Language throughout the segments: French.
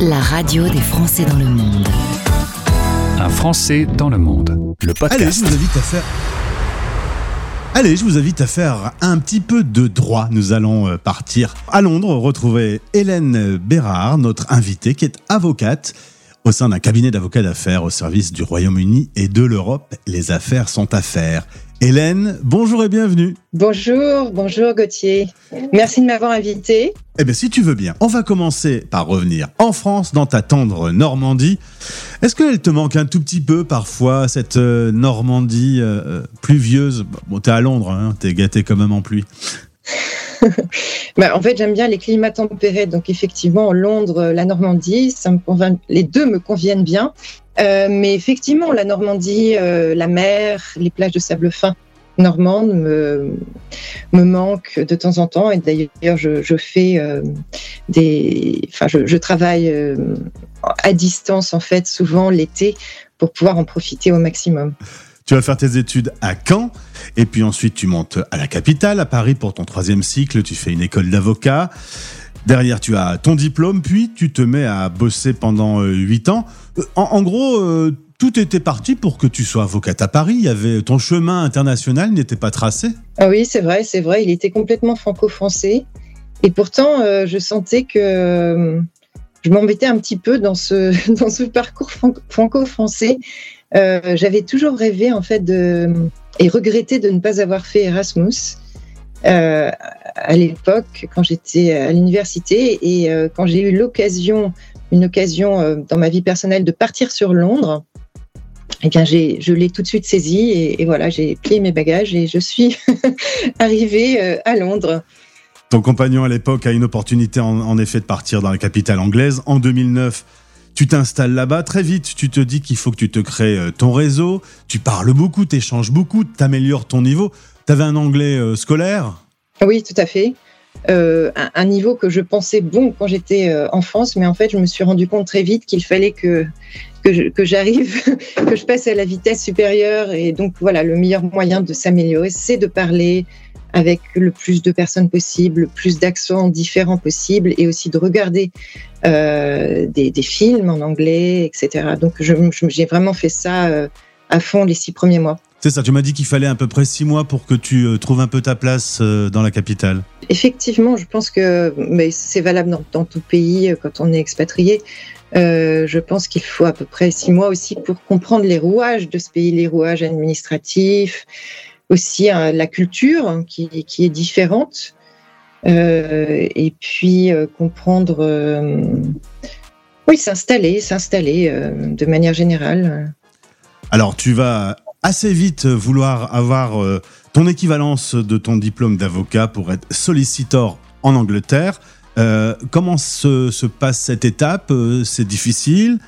la radio des Français dans le monde. Un Français dans le monde. Le podcast. Allez, je vous invite à faire. Allez, je vous invite à faire un petit peu de droit. Nous allons euh, partir à Londres, retrouver Hélène Bérard, notre invitée, qui est avocate au sein d'un cabinet d'avocats d'affaires au service du Royaume-Uni et de l'Europe. Les affaires sont affaires. Hélène, bonjour et bienvenue. Bonjour, bonjour Gauthier. Merci de m'avoir invité. Eh bien, si tu veux bien, on va commencer par revenir en France, dans ta tendre Normandie. Est-ce qu'elle te manque un tout petit peu parfois, cette euh, Normandie euh, euh, pluvieuse? Bon, t'es à Londres, hein, t'es gâté quand même en pluie. bah, en fait, j'aime bien les climats tempérés. Donc, effectivement, Londres, la Normandie, les deux me conviennent bien. Euh, mais effectivement, la Normandie, euh, la mer, les plages de sable fin normandes me, me manquent de temps en temps. Et d'ailleurs, je, fais euh, des, enfin, je, travaille à distance en fait, souvent l'été, pour pouvoir en profiter au maximum. Tu vas faire tes études à Caen, et puis ensuite tu montes à la capitale, à Paris, pour ton troisième cycle. Tu fais une école d'avocat. Derrière, tu as ton diplôme, puis tu te mets à bosser pendant huit ans. En, en gros, euh, tout était parti pour que tu sois avocate à Paris. Y avait ton chemin international n'était pas tracé. Ah oui, c'est vrai, c'est vrai. Il était complètement franco-français, et pourtant, euh, je sentais que euh, je m'embêtais un petit peu dans ce dans ce parcours franco-français. Euh, J'avais toujours rêvé en fait et regretté de ne pas avoir fait Erasmus. Euh, à l'époque, quand j'étais à l'université et euh, quand j'ai eu l'occasion une occasion dans ma vie personnelle de partir sur Londres, eh bien, je l'ai tout de suite saisi et, et voilà, j'ai plié mes bagages et je suis arrivée à Londres. Ton compagnon à l'époque a une opportunité en, effet de partir dans la capitale anglaise. En 2009, tu t'installes là-bas. Très vite, tu te dis qu'il faut que tu te crées euh, ton réseau. Tu parles beaucoup, tu échanges beaucoup, tu améliores ton niveau. Tu avais un anglais euh, scolaire? Oui, tout à fait euh, un, niveau que je pensais bon quand j'étais en France, mais en fait, je me suis rendu compte très vite qu'il fallait que que j'arrive, que, que, je passe à la vitesse supérieure. Et donc, voilà, le meilleur moyen de s'améliorer, c'est de parler avec le plus de personnes possible, le plus d'accents différents possible, et aussi de regarder euh, des, des, films en anglais, etc. Donc, j'ai vraiment fait ça euh, à fond les six premiers mois. C'est ça, tu m'as dit qu'il fallait à peu près six mois pour que tu euh, trouves un peu ta place dans la capitale. Effectivement, je pense que c'est valable dans, dans, tout pays quand on est expatrié. Euh, je pense qu'il faut à peu près six mois aussi pour comprendre les rouages de ce pays, les rouages administratifs, aussi hein, la culture hein, qui, qui, est différente, euh, et puis euh, comprendre, oui, s'installer, s'installer de manière générale. Alors, tu vas assez vite vouloir avoir euh, ton équivalence de ton diplôme d'avocat pour être sollicitor en Angleterre. Euh, comment se, se, passe cette étape? Euh, C'est difficile?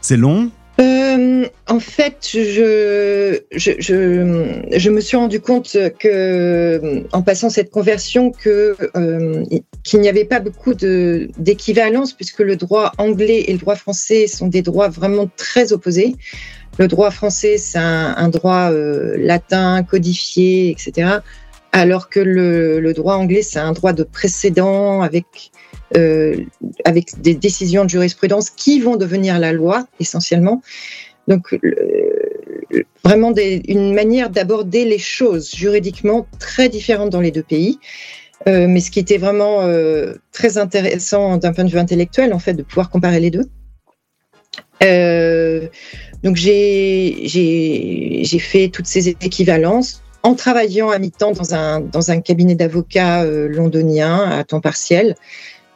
C'est long? Euh, en fait, je, je, je, je, me suis rendu compte que, en passant cette conversion, que euh, qu'il n'y avait pas beaucoup d'équivalence puisque le droit anglais et le droit français sont des droits vraiment très opposés. Le droit français, c'est un, droit euh, latin codifié, etc. Alors que le, le droit anglais, c'est un droit de précédent avec avec des décisions de jurisprudence qui vont devenir la loi essentiellement. Donc euh, vraiment une manière d'aborder les choses juridiquement très différente dans les deux pays. Euh, mais ce qui était vraiment euh, très intéressant d'un point de vue intellectuel, en fait, de pouvoir comparer les deux. Euh, donc j'ai fait toutes ces équivalences en travaillant à mi-temps dans un, cabinet d'avocats euh, londonien à temps partiel.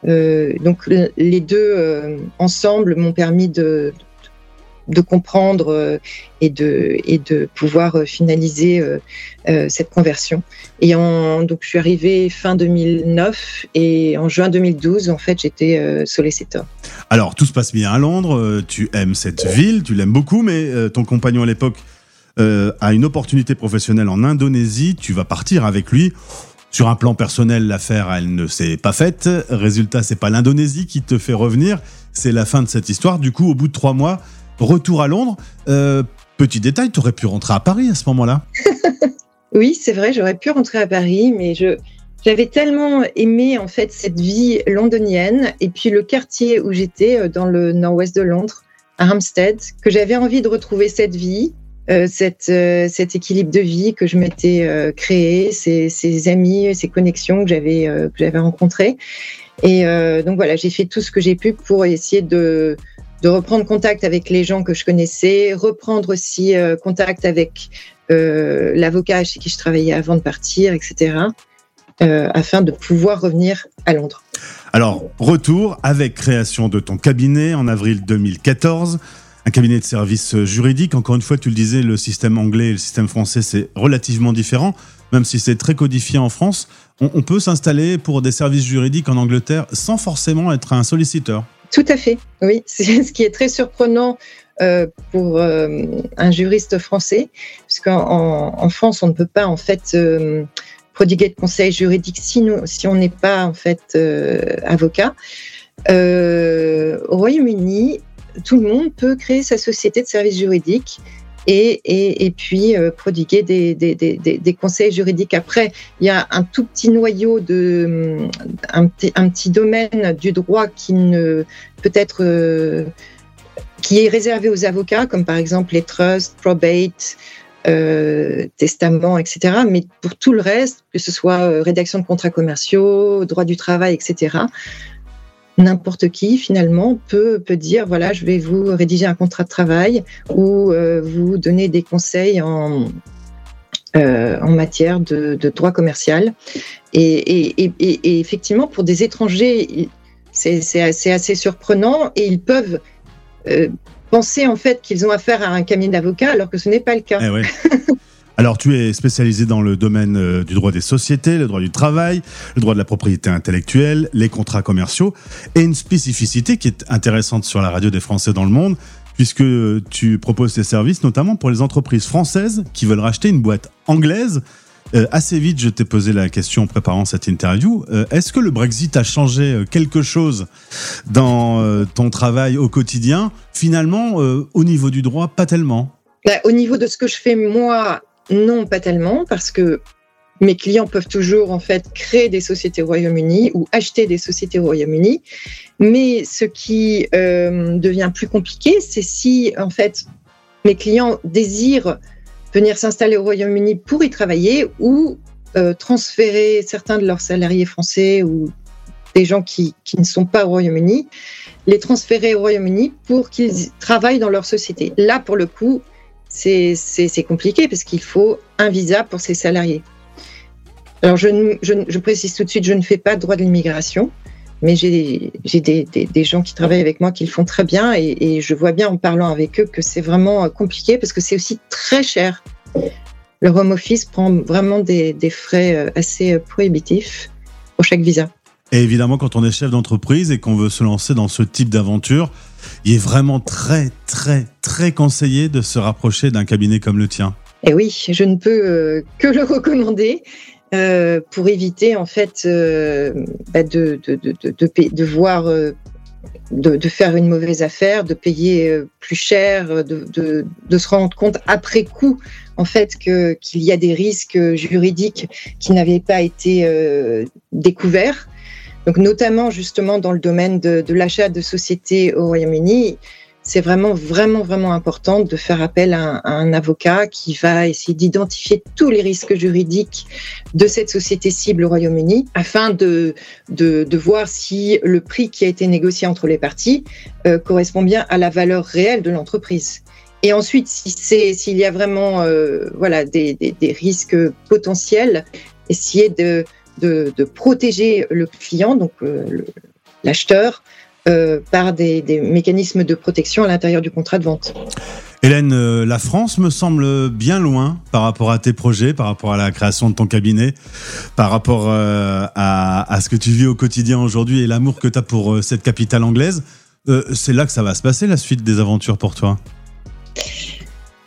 Euh, donc les deux euh, ensemble m'ont permis de, comprendre euh, et de, et de pouvoir finaliser cette conversion. Et donc je suis arrivée fin 2009 et en juin 2012, en fait, j'étais solliciteur. Alors tout se passe bien à Londres, tu aimes cette ville, tu l'aimes beaucoup, mais ton compagnon à l'époque a une opportunité professionnelle en Indonésie, tu vas partir avec lui. Sur un plan personnel, l'affaire, elle ne s'est pas faite. Résultat, c'est pas l'Indonésie qui te fait revenir. C'est la fin de cette histoire. Du coup, au bout de trois mois, retour à Londres. Euh, petit détail, tu aurais pu rentrer à Paris à ce moment-là. oui, c'est vrai, j'aurais pu rentrer à Paris, mais je, j'avais tellement aimé en fait cette vie londonienne et puis le quartier où j'étais euh, dans le nord-ouest de Londres, à Hampstead, que j'avais envie de retrouver cette vie, euh, cette, euh, cet équilibre de vie que je m'étais euh, créé, ces, amis, ces connexions que j'avais rencontrées. Et donc voilà, j'ai fait tout ce que j'ai pu pour essayer de de reprendre contact avec les gens que je connaissais, reprendre aussi contact avec l'avocat chez qui je travaillais avant de partir, etc afin de pouvoir revenir à Londres. Alors, retour avec création de ton cabinet en avril 2014. Un cabinet de services juridiques. Encore une fois, tu le disais, le système anglais et le système français, c'est relativement différent, même si c'est très codifié en France. On, peut s'installer pour des services juridiques en Angleterre sans forcément être un solliciteur. Tout à fait, oui. C'est ce qui est très surprenant euh, pour euh, un juriste français, parce qu'en en France, on ne peut pas en fait euh, prodiguer de conseils juridiques si, nous, si on n'est pas en fait euh, avocat. Euh, au Royaume-Uni, tout le monde peut créer sa société de services juridiques et, et, puis euh, prodiguer des, des, des, des, conseils juridiques. Après, il y a un tout petit noyau de un, un petit domaine du droit qui ne peut être euh, qui est réservé aux avocats, comme par exemple les trusts, probate, euh, testament, etc. Mais pour tout le reste, que ce soit euh, rédaction de contrats commerciaux, droit du travail, etc., n'importe qui finalement peut, peut dire voilà, je vais vous rédiger un contrat de travail ou euh, vous donner des conseils en, euh, en matière de, de, droit commercial. Et, et, et, et, effectivement, pour des étrangers, c'est assez, assez, surprenant et ils peuvent euh, penser en fait qu'ils ont affaire à un cabinet d'avocats alors que ce n'est pas le cas. Eh ouais. Alors, tu es spécialisé dans le domaine euh, du droit des sociétés, le droit du travail, le droit de la propriété intellectuelle, les contrats commerciaux, et une spécificité qui est intéressante sur la radio des Français dans le monde, puisque tu proposes tes services notamment pour les entreprises françaises qui veulent racheter une boîte anglaise. Euh, assez vite, je t'ai posé la question en préparant cette interview. Euh, Est-ce que le Brexit a changé quelque chose dans ton travail au quotidien? Finalement, au niveau du droit, pas tellement. Bah, au niveau de ce que je fais moi, non, pas tellement, parce que mes clients peuvent toujours en fait créer des sociétés au Royaume-Uni ou acheter des sociétés au Royaume-Uni. Mais ce qui euh, devient plus compliqué, c'est si en fait mes clients désirent venir s'installer au Royaume-Uni pour y travailler ou euh, transférer certains de leurs salariés français ou des gens qui, qui ne sont pas au Royaume-Uni, les transférer au Royaume-Uni pour qu'ils travaillent dans leur société. Là, pour le coup, c'est compliqué parce qu'il faut un visa pour ces salariés. Alors, je, précise tout de suite, je ne fais pas de droit de l'immigration, mais j'ai des, des, gens qui travaillent avec moi qui le font très bien et, je vois bien en parlant avec eux que c'est vraiment compliqué parce que c'est aussi très cher. Le home office prend vraiment des, des frais assez prohibitifs pour chaque visa. Et évidemment, quand on est chef d'entreprise et qu'on veut se lancer dans ce type d'aventure, il est vraiment très, très, très conseillé de se rapprocher d'un cabinet comme le tien. Et oui, je ne peux euh, que le recommander. Euh, pour éviter en fait euh, bah de, de, de, de, voir de, faire une mauvaise affaire, de payer plus cher, de, se rendre compte après coup en fait qu'il y a des risques juridiques qui n'avaient pas été découverts. Donc notamment justement dans le domaine de l'achat de sociétés au Royaume-Uni, c'est vraiment, vraiment, vraiment important de faire appel à un, avocat qui va essayer d'identifier tous les risques juridiques de cette société cible au Royaume-Uni afin de, de, voir si le prix qui a été négocié entre les parties euh, correspond bien à la valeur réelle de l'entreprise. Et ensuite, si c'est s'il y a vraiment euh, voilà des, des, des, risques potentiels, essayer de, de, de protéger le client, donc euh, l'acheteur, euh, par des, des, mécanismes de protection à l'intérieur du contrat de vente. Hélène, euh, la France me semble bien loin par rapport à tes projets, par rapport à la création de ton cabinet, par rapport euh, à, à, ce que tu vis au quotidien aujourd'hui et l'amour que tu as pour euh, cette capitale anglaise. C'est là que ça va se passer, la suite des aventures pour toi?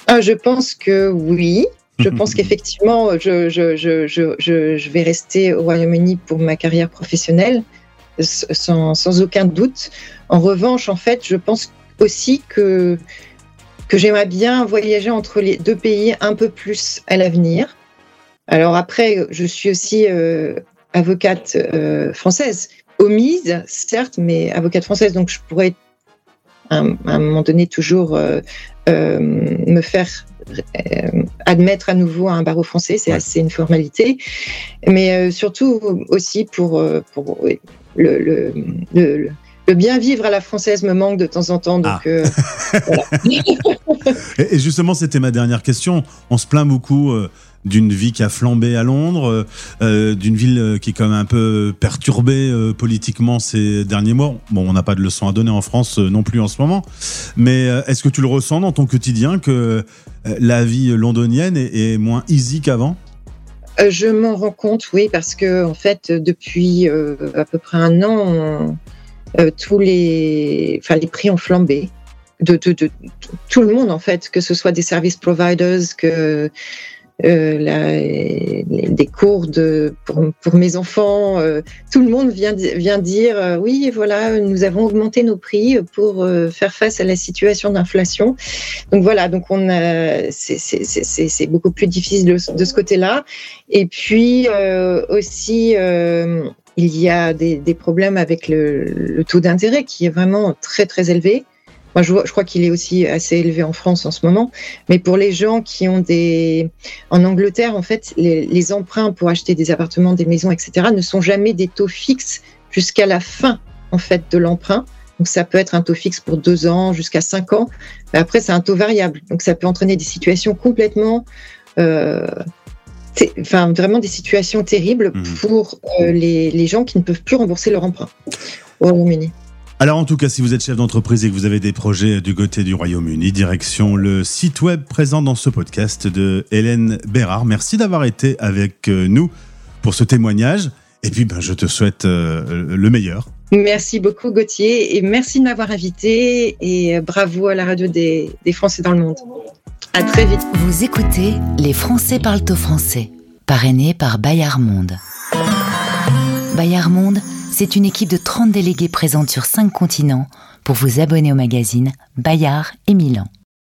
Ah, Je pense que oui. Je pense qu'effectivement, je, je, je, je, vais rester au Royaume-Uni pour ma carrière professionnelle sans, aucun doute. En revanche, en fait, je pense aussi que, que j'aimerais bien voyager entre les deux pays un peu plus à l'avenir. Alors après, je suis aussi euh, avocate française, omise, certes, mais avocate française. Donc, je pourrais à un, moment donné toujours me faire admettre à nouveau un barreau français, c'est assez une formalité, mais surtout aussi pour, pour le, le, le, le bien vivre à la française me manque de temps en temps. Donc, ah. euh, et justement, c'était ma dernière question. On se plaint beaucoup euh, d'une vie qui a flambé à Londres, euh, d'une ville qui est quand même un peu perturbée politiquement ces derniers mois. Bon, on n'a pas de leçon à donner en France non plus en ce moment. Mais est-ce que tu le ressens dans ton quotidien que la vie londonienne est, moins easy qu'avant? Je m'en rends compte, oui, parce que en fait, depuis à peu près un an, euh, tous les, enfin, les prix ont flambé. De, de, tout le monde en fait, que ce soit des service providers, que euh, la, des cours de, pour, pour mes enfants, euh, tout le monde vient, vient dire euh, oui, voilà, nous avons augmenté nos prix pour euh, faire face à la situation d'inflation. Donc voilà, donc on c'est beaucoup plus difficile de, ce côté-là. Et puis aussi il y a des, problèmes avec le, taux d'intérêt qui est vraiment très très élevé. Moi, je, crois qu'il est aussi assez élevé en France en ce moment. Mais pour les gens qui ont des... En Angleterre, en fait, les, emprunts pour acheter des appartements, des maisons, etc., ne sont jamais des taux fixes jusqu'à la fin, en fait, de l'emprunt. Donc, ça peut être un taux fixe pour deux ans, jusqu'à cinq ans. Mais après, c'est un taux variable. Donc, ça peut entraîner des situations complètement euh, enfin, vraiment des situations terribles mhm. pour euh, les, gens qui ne peuvent plus rembourser leur emprunt au Royaume-Uni. Alors en tout cas, si vous êtes chef d'entreprise et que vous avez des projets du côté du Royaume-Uni, direction le site web présent dans ce podcast de Hélène Bérard. Merci d'avoir été avec euh, nous pour ce témoignage. Et puis, ben, je te souhaite euh, le meilleur. Merci beaucoup Gauthier et merci de m'avoir invité et bravo à la radio des Français dans le monde. À très vite. Vous écoutez Les Français parlent au français, parrainé par Bayard Monde. Bayard Monde, c'est une équipe de 30 délégués présentes sur 5 continents pour vous abonner au magazine Bayard et Milan.